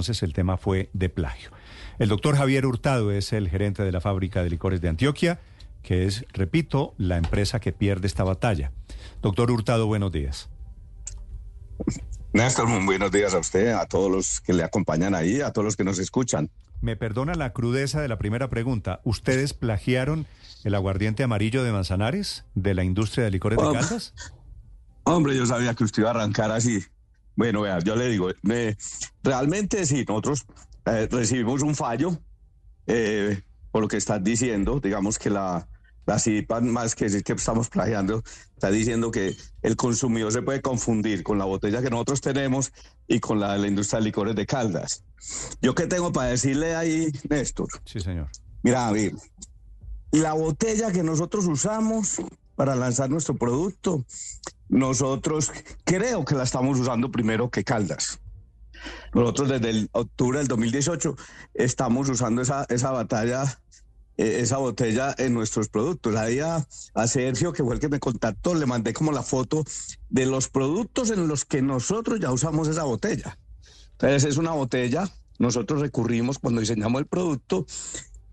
Entonces el tema fue de plagio. El doctor Javier Hurtado es el gerente de la fábrica de licores de Antioquia, que es, repito, la empresa que pierde esta batalla. Doctor Hurtado, buenos días. Néstor, muy buenos días a usted, a todos los que le acompañan ahí, a todos los que nos escuchan. Me perdona la crudeza de la primera pregunta. ¿Ustedes plagiaron el aguardiente amarillo de Manzanares de la industria de licores de. Caldas? Hombre, yo sabía que usted iba a arrancar así. Bueno, vea, yo le digo, me- realmente sí, nosotros eh, recibimos un fallo eh, por lo que estás diciendo, digamos que la, la CIPA, más que decir que estamos plagiando, está diciendo que el consumidor se puede confundir con la botella que nosotros tenemos y con la de la industria de licores de Caldas. ¿Yo qué tengo para decirle ahí, Néstor? Sí, señor. Mira, ver, la botella que nosotros usamos para lanzar nuestro producto, nosotros creo que la estamos usando primero que Caldas. Nosotros desde el octubre del 2018 estamos usando esa, esa batalla, eh, esa botella en nuestros productos. Ahí a, a Sergio, que fue el que me contactó, le mandé como la foto de los productos en los que nosotros ya usamos esa botella. Entonces es una botella, nosotros recurrimos cuando diseñamos el producto,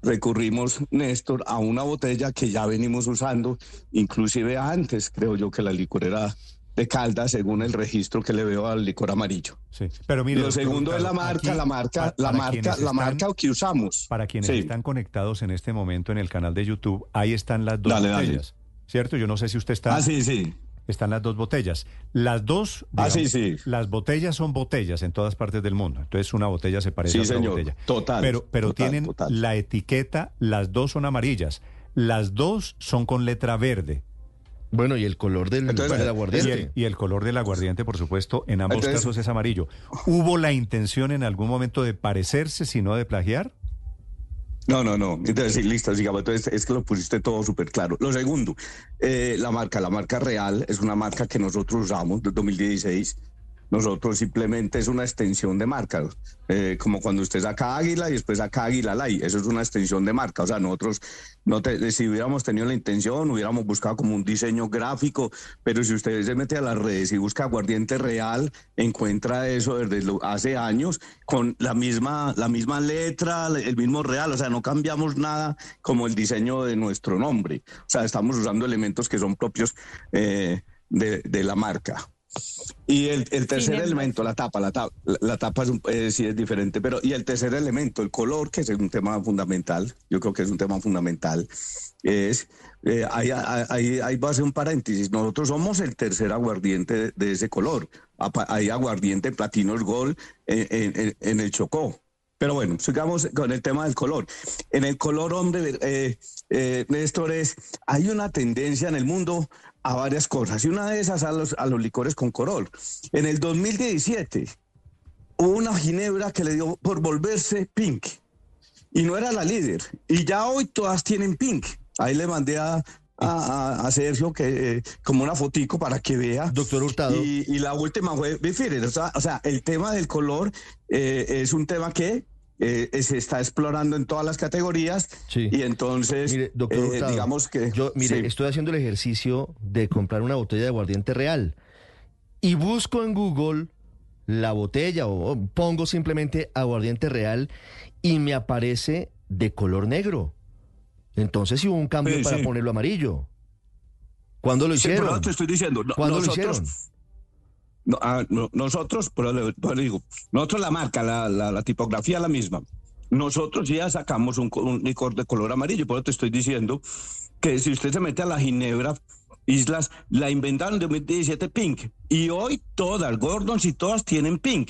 recurrimos, Néstor, a una botella que ya venimos usando, inclusive antes, creo yo, que la licorera de Caldas, según el registro que le veo al licor amarillo. Sí. Pero mire, Lo segundo es la marca, aquí, la marca, la marca, la marca que usamos. Para quienes Sí. están conectados en este momento en el canal de YouTube, ahí están las dos Dale, dale. botellas. ¿Cierto? Yo no sé si usted está. Ah, sí, sí. Están las dos botellas. Las dos. Ah, sí, sí. Las botellas son botellas en todas partes del mundo. Entonces una botella se parece Sí, a otra señor. botella. Total, Pero, pero total, tienen total. la etiqueta, las dos son amarillas. Las dos son con letra verde. Bueno, y el color del, Entonces, del Y aguardiente. el, y el color del aguardiente, por supuesto, en ambos Entonces- casos es amarillo. ¿Hubo la intención en algún momento de parecerse, sino de plagiar? No, no, no. Entonces, sí, listo, sigamos. Entonces, es que lo pusiste todo súper claro. Lo segundo, eh, la marca, la marca real es una marca que nosotros usamos desde 2016. Nosotros simplemente es una extensión de marca, eh, como cuando usted saca Águila y después saca Águila Light, eso es una extensión de marca. O sea, nosotros, no te- si hubiéramos tenido la intención, hubiéramos buscado como un diseño gráfico, pero si usted se mete a las redes y busca aguardiente real, encuentra eso desde hace años con la misma, la misma letra, el mismo real, o sea, no cambiamos nada como el diseño de nuestro nombre. O sea, estamos usando elementos que son propios eh, de la marca. Y el, el tercer ejemplo. elemento, la tapa, la tapa, la, tapa es un- eh, sí es diferente, pero y el tercer elemento, el color, que es un tema fundamental, yo creo que es un tema fundamental, es, eh, ahí, ahí, ahí va a ser un paréntesis, nosotros somos el tercer aguardiente de, de ese color, hay aguardiente Platinos Gold en, en- en- en el Chocó. Pero bueno, sigamos con el tema del color. En el color, hombre, eh, eh, Néstor, es, hay una tendencia en el mundo a varias cosas, y una de esas a los, a los licores con color. En el 2017 hubo una ginebra que le dio por volverse pink, y no era la líder, y ya hoy todas tienen pink. Ahí le mandé a, a, a- Sergio que, eh, como una fotico para que vea. Doctor Hurtado. Y, y la última fue Bifirer. O sea, o sea, el tema del color eh, es un tema que eh, se está explorando en todas las categorías. Sí. Y entonces, Mire, doctor eh, Hurtado, digamos que. yo, mire, sí. estoy haciendo el ejercicio de comprar una botella de aguardiente real y busco en Google la botella o, o pongo simplemente aguardiente real y me aparece de color negro. Entonces sí hubo un cambio Sí, para ponerlo amarillo. ¿Cuándo lo Sí, pero hicieron? te estoy diciendo. no- ¿Cuándo lo hicieron? No, ah, no, nosotros, pero digo, nosotros la marca, la, la, la tipografía la misma. Nosotros ya sacamos un, co- un licor de color amarillo, por eso te estoy diciendo que si usted se mete a la Ginebra, Islas, la inventaron en 2017 pink. Y hoy todas, Gordons y todas tienen pink.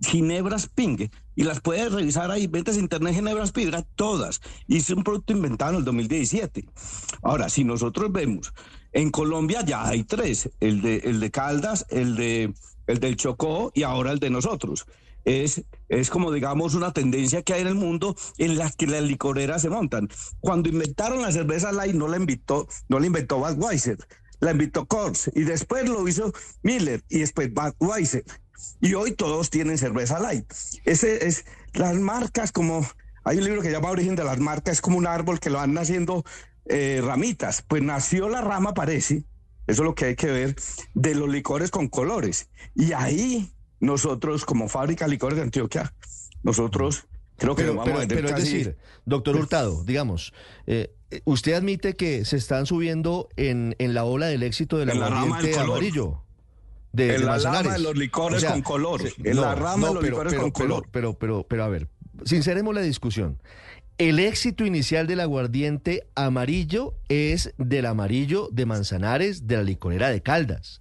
Ginebras pink. Y las puedes revisar ahí, ventas internet Ginebras pink, todas. Y es un producto inventado en el 2017. Ahora, si nosotros vemos, en Colombia ya hay tres, el de, el de Caldas, el de el del Chocó y ahora el de nosotros. es, es como digamos una tendencia que hay en el mundo en la que las licoreras se montan. Cuando inventaron la cerveza light no la inventó, no la inventó Budweiser, la inventó Coors y después lo hizo Miller y después Budweiser. Y hoy todos tienen cerveza light. Ese es las marcas como hay un libro que se llama Origen de las marcas, es como un árbol que lo van naciendo eh, ramitas. Pues nació la rama, parece, eso es lo que hay que ver, de los licores con colores. Y ahí nosotros, como fábrica de licores de Antioquia, nosotros creo que pero, vamos pero, a vender pero es decir, doctor Hurtado, digamos, eh, usted admite que se están subiendo en, en la ola del éxito del En la aguardiente amarillo. De, de En la rama de los licores con color. En la rama de los licores pero, con pero, color. Pero, pero, pero, a ver, sinceremos la discusión. El éxito inicial del aguardiente amarillo es del amarillo de Manzanares, de la licorera de Caldas.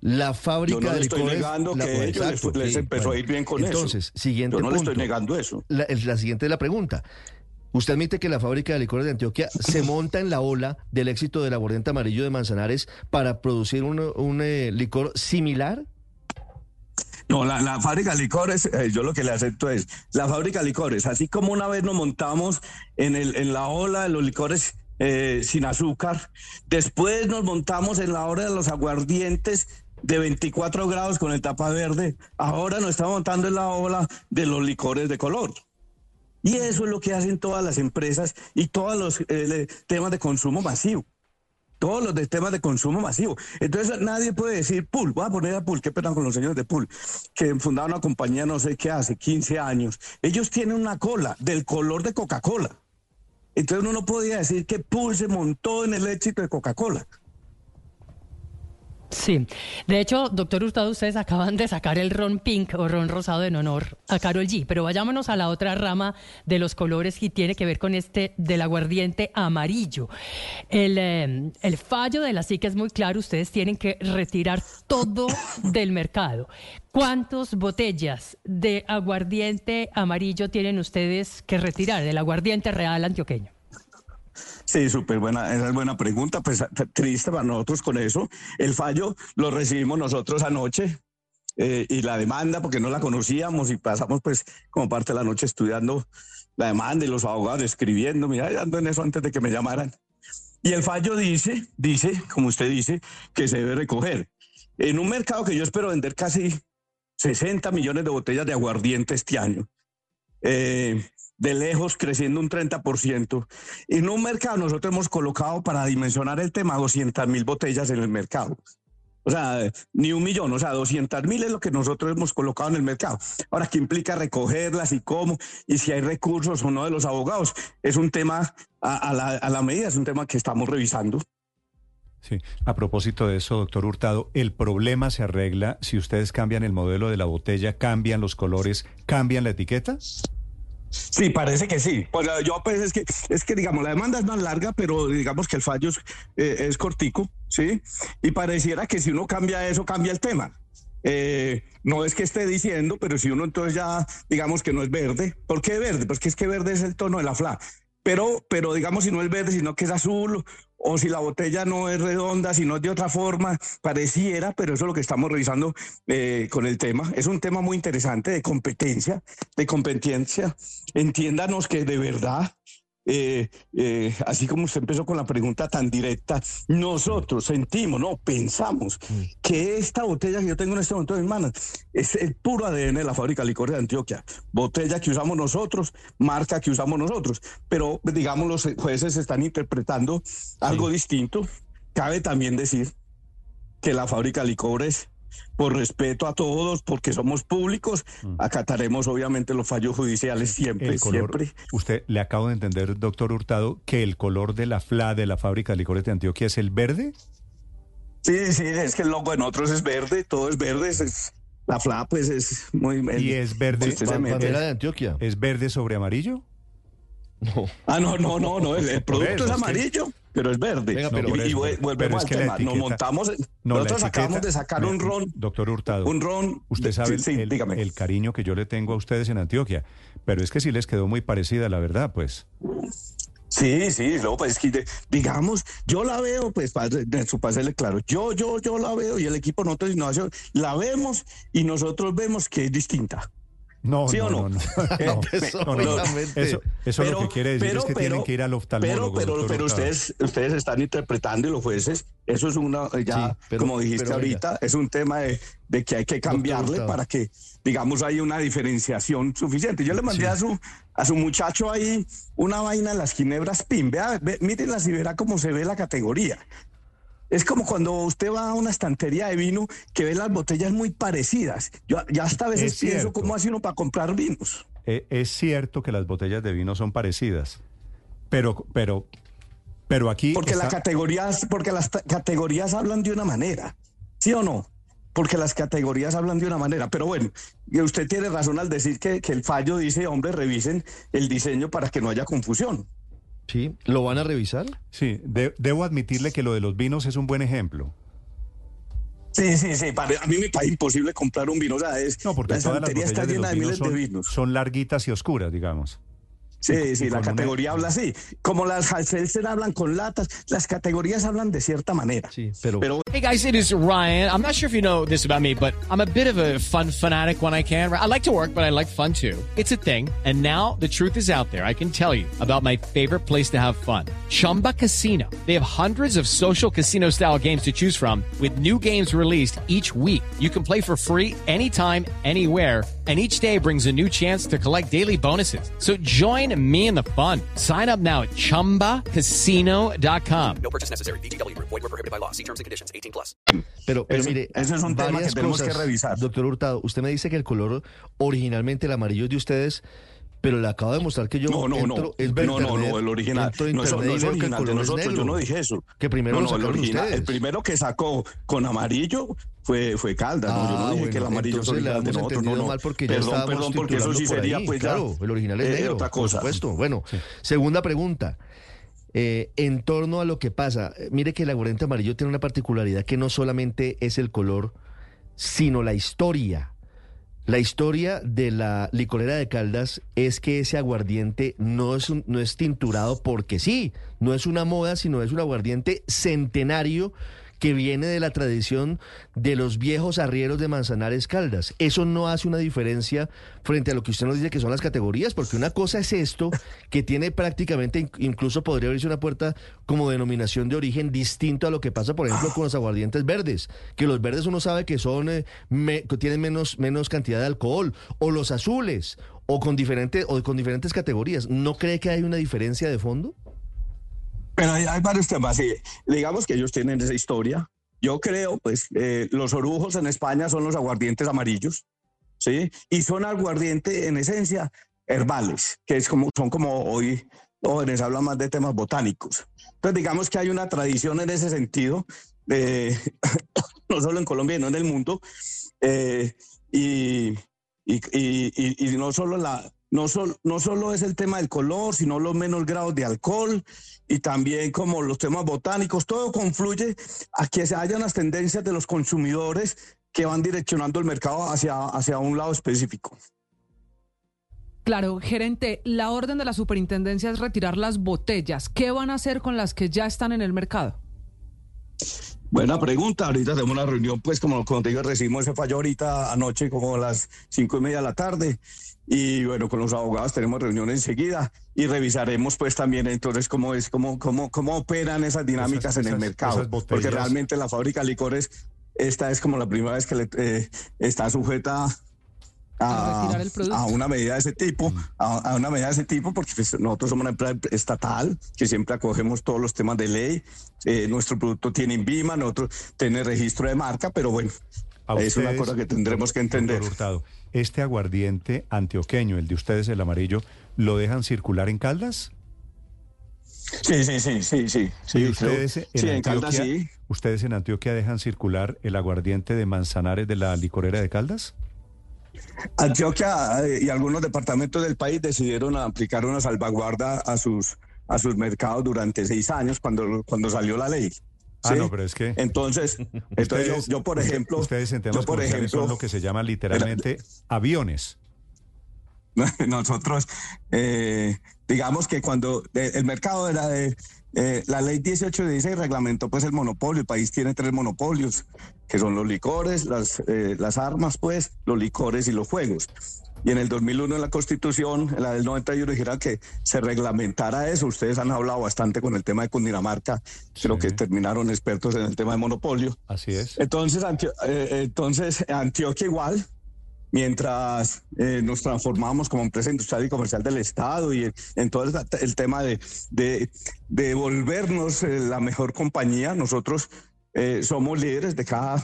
La fábrica Yo no de le estoy licores. negando la- que ellos les- exacto, les sí, empezó a ir bien con eso. Siguiente Yo no le estoy negando eso. La, siguiente es la pregunta. ¿Usted admite que la fábrica de licores de Antioquia se monta en la ola del éxito del aguardiente amarillo de Manzanares para producir un, un, eh, licor similar? No, la, fábrica de licores, eh, yo lo que le acepto es, la fábrica de licores, así como una vez nos montamos en, el, en la ola de los licores eh, sin azúcar, después nos montamos en la ola de los aguardientes de 24 grados con el tapa verde, ahora nos estamos montando en la ola de los licores de color. Y eso es lo que hacen todas las empresas y todos los eh, temas de consumo masivo todos los de temas de consumo masivo. Entonces nadie puede decir Pool, voy a poner a Pool, qué pena con los señores de Pool, que fundaron una compañía no sé qué hace, 15 años. Ellos tienen una cola del color de Coca-Cola. Entonces uno no podía decir que Pool se montó en el éxito de Coca-Cola. Sí, de hecho, doctor Hurtado, ustedes acaban de sacar el ron pink o ron rosado en honor a Carol G, pero vayámonos a la otra rama de los colores y tiene que ver con este del aguardiente amarillo. El, eh, el fallo de la SIC es muy claro, ustedes tienen que retirar todo del mercado. ¿Cuántas botellas de aguardiente amarillo tienen ustedes que retirar del aguardiente real antioqueño? Sí, súper buena, esa es buena pregunta, pues triste para nosotros con eso. El fallo lo recibimos nosotros anoche eh, y la demanda, porque no la conocíamos y pasamos pues como parte de la noche estudiando la demanda y los abogados escribiendo, mira, ando en eso antes de que me llamaran. Y el fallo dice, dice, como usted dice, que se debe recoger. En un mercado que yo espero vender casi 60 millones de botellas de aguardiente este año. Eh, de lejos creciendo un 30%. En un mercado nosotros hemos colocado para dimensionar el tema 200 mil botellas en el mercado. O sea, ni un millón, o sea, 200 mil es lo que nosotros hemos colocado en el mercado. Ahora, ¿qué implica recogerlas y cómo? Y si hay recursos o no de los abogados. Es un tema a, la, a la medida, es un tema que estamos revisando. Sí, a propósito de eso, doctor Hurtado, el problema se arregla si ustedes cambian el modelo de la botella, cambian los colores, cambian la etiqueta. Sí, parece que sí. Pues yo pues es que es que digamos la demanda es más larga, pero digamos que el fallo es, eh, cortico, ¿sí? Y pareciera que si uno cambia eso, cambia el tema. Eh, no es que esté diciendo, pero si uno entonces ya digamos que no es verde. ¿Por qué verde? Pues que es que verde es el tono de la FLA. Pero, pero digamos si no es verde, sino que es azul, o si la botella no es redonda, sino es de otra forma, pareciera, pero eso es lo que estamos revisando eh, con el tema. Es un tema muy interesante de competencia, de competencia. Entiéndanos que de verdad, eh, eh, así como usted empezó con la pregunta tan directa, nosotros sentimos, no, pensamos que esta botella que yo tengo en este momento en mis manos es el puro ADN de la fábrica de licores de Antioquia. Botella que usamos nosotros, marca que usamos nosotros. Pero, digamos, los jueces están interpretando algo distinto. Cabe también decir que la fábrica de licores, por respeto a todos, porque somos públicos, acataremos obviamente los fallos judiciales siempre, El color, siempre. usted le acabo de entender, doctor Hurtado, que el color de la FLA de la fábrica de licores de Antioquia es el verde. Sí, sí, es que el logo de nosotros es verde, todo es verde, es- la FLA pues es muy... Y es verde. mete- Bandera de Antioquia. ¿Es verde sobre amarillo? No. Ah, no, no, no, no, el, producto es que- amarillo, pero es verde. Venga, pero y, eso, volvemos al tema, nos montamos, No, nosotros acabamos de sacar un ron, Doctor Hurtado. un ron. Usted sabe sí, el, cariño que yo le tengo a ustedes en Antioquia, pero es que sí les quedó muy parecida, la verdad, pues. Sí, sí, no, pues digamos, yo la veo, pues para su pasarle claro, yo, yo, yo la veo y el equipo nosotros la vemos y nosotros vemos que es distinta. No, ¿Sí no, o no? no, no, no, no, no, no. obviamente. Eso, eso lo que quiere decir es que tienen que ir al oftalmólogo. Pero, pero, pero ustedes, ustedes están interpretando y los jueces, eso es una, ya, Sí, pero- como dijiste pero ahorita, es un tema de, de que hay que cambiarle para que, digamos, haya una diferenciación suficiente. Yo le mandé a su a su muchacho ahí una vaina en las ginebras PIN. Vea, ve, mírenlas y verá cómo se ve la categoría. Es como cuando usted va a una estantería de vino que ve las botellas muy parecidas. Yo ya hasta a veces Es pienso cierto. cómo hace uno para comprar vinos. Eh, es cierto que las botellas de vino son parecidas, pero, pero, pero aquí Porque, está- las categorías, porque las categorías hablan de una manera, ¿sí o no? Porque las categorías hablan de una manera. Pero bueno, usted tiene razón al decir que, que el fallo dice, hombre, revisen el diseño para que no haya confusión. Sí, ¿lo van a revisar? sí, de- debo admitirle que lo de los vinos es un buen ejemplo. Sí, sí, sí. para- a mí me parece imposible comprar un vino. O sea, es, No, porque la todas las está botellas de llena los de vinos miles son, de vinos. son larguitas y oscuras, digamos. Sí, y sí, la categoría habla así. Como las Halselser hablan con latas, las categorías hablan de cierta manera. Sí, pero, Pero Hey guys, it is Ryan. I'm not sure if you know this about me, but I'm a bit of a fun fanatic when I can. I like to work, but I like fun too. It's a thing. And now the truth is out there. I can tell you about my favorite place to have fun. Chumba Casino. They have hundreds of social casino style games to choose from with new games released each week. You can play for free anytime, anywhere. And each day brings a new chance to collect daily bonuses. So join me in the fun. Sign up now at chumbacasino.com. No purchase necessary. Group. Void were prohibited by law. See terms and conditions. 18 plus. pero, pero mire, ese es un tema que tenemos que cosas. revisar. Doctor Hurtado, usted me dice que el color originalmente el amarillo de ustedes, pero le acabo de mostrar que yo No, no, entro, no. es No, no, no, el original. No, eso no es original de nosotros. Yo no dije eso. Que primero no, no, el original. El primero que sacó con amarillo fue, fue Caldas. no, yo no Ah, dije que el amarillo es original de nosotros. No, mal porque ya perdón, perdón, porque eso sí por sería ahí. pues ya, claro, el original es eh, negro, otra por cosa. supuesto. Bueno, segunda pregunta. Eh, en torno a lo que pasa, eh, mire que el aguardiente amarillo tiene una particularidad que no solamente es el color, sino la historia. La historia de la licorera de Caldas es que ese aguardiente no es, un- no es tinturado porque sí, no es una moda, sino es un aguardiente centenario que viene de la tradición de los viejos arrieros de Manzanares Caldas. Eso no hace una diferencia frente a lo que usted nos dice que son las categorías, porque una cosa es esto, que tiene prácticamente, in- incluso podría abrirse una puerta como denominación de origen distinto a lo que pasa, por ejemplo, con los aguardientes verdes, que los verdes uno sabe que son, eh, me- que tienen menos, menos cantidad de alcohol, o los azules, o con, diferente, o con diferentes categorías. ¿No cree que hay una diferencia de fondo? Pero hay, hay varios temas. sí. Digamos que ellos tienen esa historia. Yo creo, pues, eh, los orujos en España son los aguardientes amarillos, ¿sí? Y son aguardientes, en esencia, herbales, que es como, son como hoy jóvenes hablan más de temas botánicos. Entonces, digamos que hay una tradición en ese sentido, eh, no solo en Colombia, sino en el mundo. eh, y, y- y- y no solo la... No, sol- no solo es el tema del color, sino los menos grados de alcohol y también como los temas botánicos, todo confluye a que se haya unas tendencias de los consumidores que van direccionando el mercado hacia, hacia un lado específico. Claro, gerente, la orden de la superintendencia es retirar las botellas. ¿Qué van a hacer con las que ya están en el mercado? Buena pregunta. Ahorita tenemos una reunión, pues como, como te digo, recibimos ese fallo ahorita anoche como a las cinco y media de la tarde. Y bueno, con los abogados tenemos reunión enseguida y revisaremos pues también entonces cómo es, cómo, cómo, cómo operan esas dinámicas Esas- en el mercado. Porque realmente la fábrica de licores, esta es como la primera vez que le, eh, está sujeta A a, retirar el producto. a una medida de ese tipo, a, a una medida de ese tipo, porque pues, nosotros somos una empresa estatal que siempre acogemos todos los temas de ley. Eh, nuestro producto tiene INVIMA, nosotros tiene registro de marca, pero bueno, es una cosa que tendremos que entender. Hurtado, este aguardiente antioqueño, el de ustedes, el amarillo, ¿lo dejan circular en Caldas? Sí, sí, sí, sí, sí. sí, ¿Y ustedes creo- en sí, en Antioquia, Caldas sí. ustedes en Antioquia dejan circular el aguardiente de Manzanares de la licorera de Caldas? Antioquia eh, y algunos departamentos del país decidieron aplicar una salvaguarda a sus, a sus mercados durante seis años cuando, cuando salió la ley. Ah, no, pero es que Entonces, entonces yo, ustedes- yo, por ejemplo, ustedes en temas yo por ejemplo, son lo que se llama literalmente aviones. nosotros, eh, digamos que cuando eh, el mercado de la, de, eh, la ley 1816 reglamentó pues el monopolio, el país tiene tres monopolios, que son los licores, las, eh, las armas, pues, los licores y los juegos. y en el 2001 en la Constitución, en la del 91, dijeron que se reglamentara eso. Ustedes han hablado bastante con el tema de Cundinamarca, creo que terminaron expertos en el tema de monopolio. Así es. Entonces, Antio- eh, entonces Antioquia igual, mientras eh, nos transformamos como empresa industrial y comercial del Estado y en, todo el, el tema de, de, de volvernos eh, la mejor compañía, nosotros eh, somos líderes de cada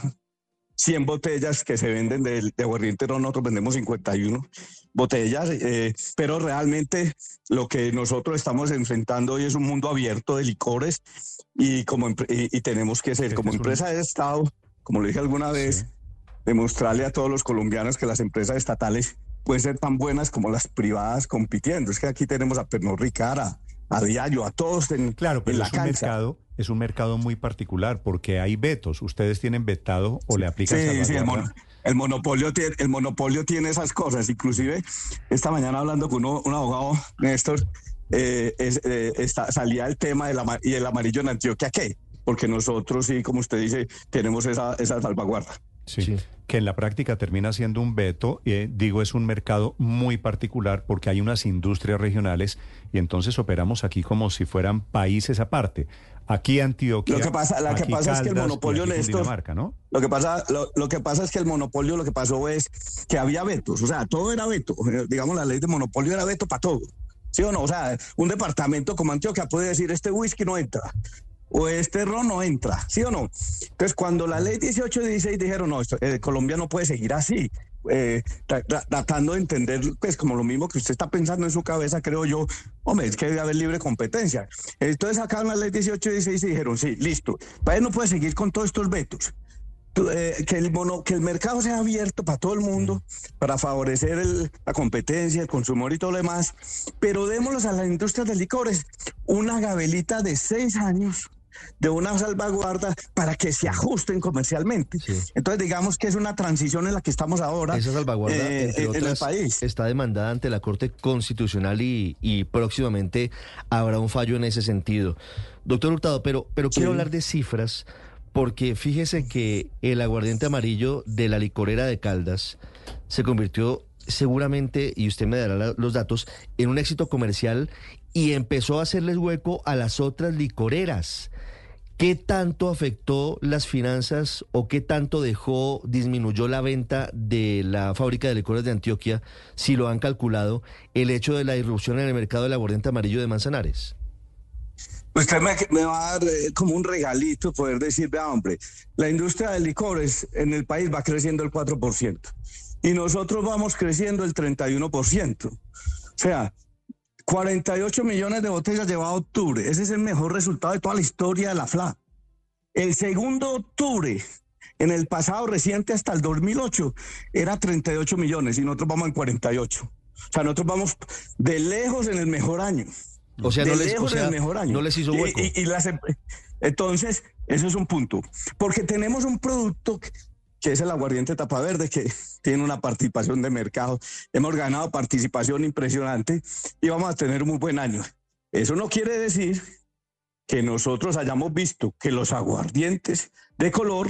100 botellas que se venden de, de aguardiente ron, nosotros vendemos 51 botellas, eh, pero realmente lo que nosotros estamos enfrentando hoy es un mundo abierto de licores y, como, y, y tenemos que ser, como empresa de Estado, como lo dije alguna vez, demostrarle a todos los colombianos que las empresas estatales pueden ser tan buenas como las privadas compitiendo. Es que aquí tenemos a Pernod Ricard, a, Diageo, a todos en, Claro, pero en la es un cancha. mercado, es un mercado muy particular porque hay vetos. Ustedes tienen vetado o le aplican Sí, sí, el, mono- el monopolio tiene, el monopolio tiene esas cosas. Inclusive, esta mañana hablando con uno- un abogado, Néstor, eh, es- eh, está- salía el tema del y el amarillo en Antioquia, ¿qué? Porque nosotros sí, como usted dice, tenemos esa, esa salvaguarda. Sí, Sí. que en la práctica termina siendo un veto. eh, digo, es un mercado muy particular porque hay unas industrias regionales y entonces operamos aquí como si fueran países aparte. Aquí Antioquia. Lo que pasa- lo que pasa es que el Caldas monopolio, Néstor, Cundinamarca, ¿no? Lo que pasa, lo, lo que pasa es que el monopolio, lo que pasó es que había vetos, o sea, todo era veto. Digamos, la ley de monopolio era veto para todo. ¿Sí o no? O sea, un departamento como Antioquia puede decir este whisky no entra o este ron no entra, ¿sí o no? Entonces, cuando la ley 18 y 16 dijeron, no, esto, eh, Colombia no puede seguir así, eh, tra- tra- tratando de entender, pues como lo mismo que usted está pensando en su cabeza, creo yo, hombre, es que debe haber libre competencia. Entonces, sacaron la ley 18 y 16 y dijeron, sí, listo, país no puede seguir con todos estos vetos eh, que, el mono, que el mercado sea abierto para todo el mundo, para favorecer el- la competencia, el consumidor y todo lo demás, pero démoslos a la industria de licores una gabelita de seis años de una salvaguarda para que se ajusten comercialmente. Sí. Entonces digamos que es una transición en la que estamos ahora Esa salvaguarda, eh, entre en el otras, país. está demandada ante la Corte Constitucional y, y próximamente habrá un fallo en ese sentido. Doctor Hurtado, pero, pero quiero hablar de cifras porque fíjese que el aguardiente amarillo de la licorera de Caldas se convirtió seguramente, y usted me dará los datos, en un éxito comercial y empezó a hacerles hueco a las otras licoreras. ¿Qué tanto afectó las finanzas o qué tanto dejó, disminuyó la venta de la fábrica de licores de Antioquia, si lo han calculado, el hecho de la irrupción en el mercado del aguardiente amarillo de Manzanares? Usted me, me va a dar eh, como un regalito poder decir, vea, hombre, la industria de licores en el país va creciendo el 4% y nosotros vamos creciendo el 31%. O sea, 48 millones de botellas llevado octubre. Ese es el mejor resultado de toda la historia de la FLA. El segundo octubre, en el pasado reciente hasta el 2008, era 38 millones y nosotros vamos en 48. O sea, nosotros vamos de lejos en el mejor año O sea, de no les, lejos o sea, el mejor año. no les hizo hueco. y- y las em- entonces, eso es un punto. Porque tenemos un producto que, es el aguardiente tapa verde, que tiene una participación de mercado. Hemos ganado participación impresionante y vamos a tener un muy buen año. Eso no quiere decir que nosotros hayamos visto que los aguardientes de color,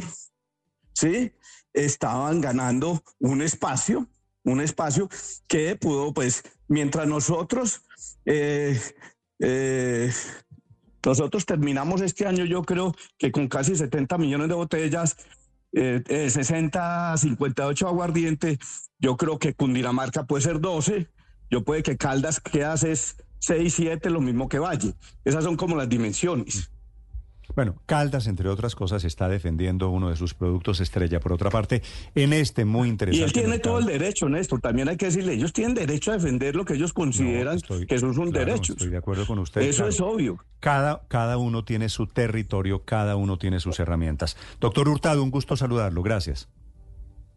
¿sí? Estaban ganando un espacio, un espacio que pudo, pues, mientras nosotros, eh, eh, nosotros terminamos este año, yo creo que con casi 70 millones de botellas, eh, eh, 60, 58 aguardiente, yo creo que Cundinamarca puede ser 12, yo puede que Caldas quedas es 6, 7, lo mismo que Valle. Esas son como las dimensiones. Bueno, Caldas, entre otras cosas, está defendiendo uno de sus productos estrella. Por otra parte, en este muy interesante. Y él tiene mercado- todo el derecho, Néstor. También hay que decirle, ellos tienen derecho a defender lo que ellos consideran No, estoy- que esos son claro, derechos. Estoy de acuerdo con usted. Eso claro. es obvio. Cada, cada uno tiene su territorio, cada uno tiene sus herramientas. Doctor Hurtado, un gusto saludarlo. Gracias.